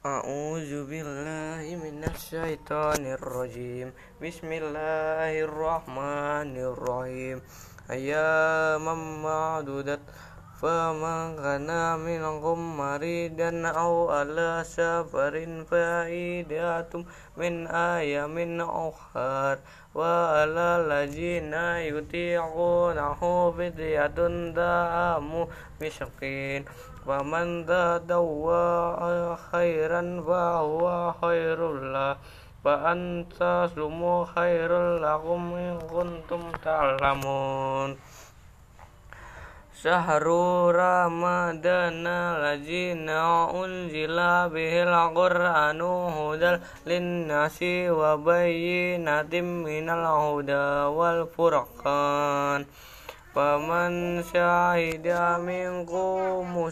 أعوذ بالله من الشيطان الرجيم. بسم الله الرحمن الرحيم. أياما معدودة فمن كان منكم مريدا أو على سفر فعيدة من أيام أخر وعلى الذين يطيعونه فدية طعام مسكين ومن تطوع خيرا فهو خير له وأن تصوموا خير لكم إن كنتم تعلمون شهر رمضان الذي أنزل به القرآن هدى للناس وبينات من الهدى والفرقان فمن شهد منكم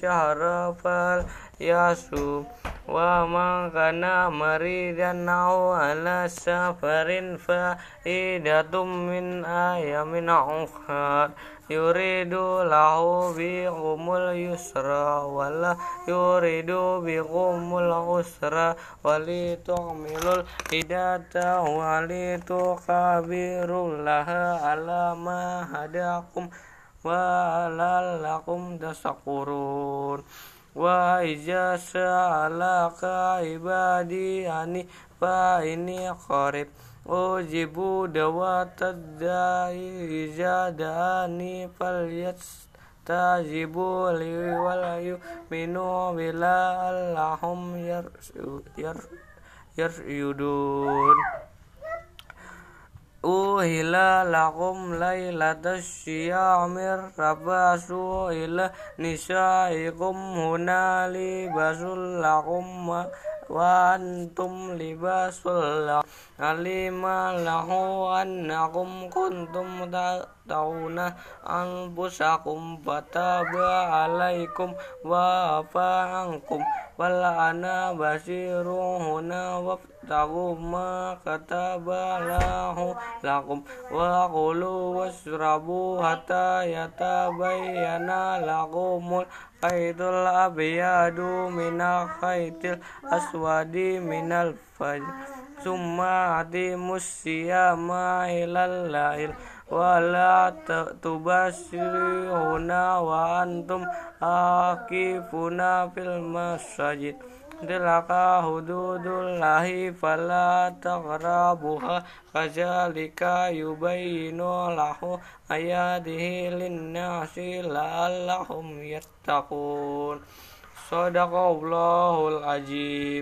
شهر فل yasu wa man kana maridan aw ala safarin fa idatum min ayamin ukhar. Yuridu lahu bi umul yusra wala yuridu bi umul usra wali milul idata wali tuqabirul laha ala ma hadakum wa lalakum dasakurun وإذا سألك عبادي عني فإني قريب أجيب دعوة الداعي إذا دعاني فليستجيبوا لي وليؤمنوا بي لعلهم يرشدون أهل لكم ليلة الصيام الرفث إلى نسائكم. هن لباس لكم وأنتم لباس لهم. علم له أنكم كنتم تخطئون أنفسكم فتاب عليكم وعفى عنكم والآن بشروهن وابتغوا ما كتب الله لكم وكلوا واشربوا حتى يتبين لكم الخيط الأبيض من الخيط الأسود من الفجر ثم أتموا الصيام إلى الليل wala tubasiruna wa antum akifuna fil masjid tilaka hududullahi fala taqrabuha kadzalika yubayyinu lahu ayatihi linnasi la'allahum yattaqun. Sadaqallahul azim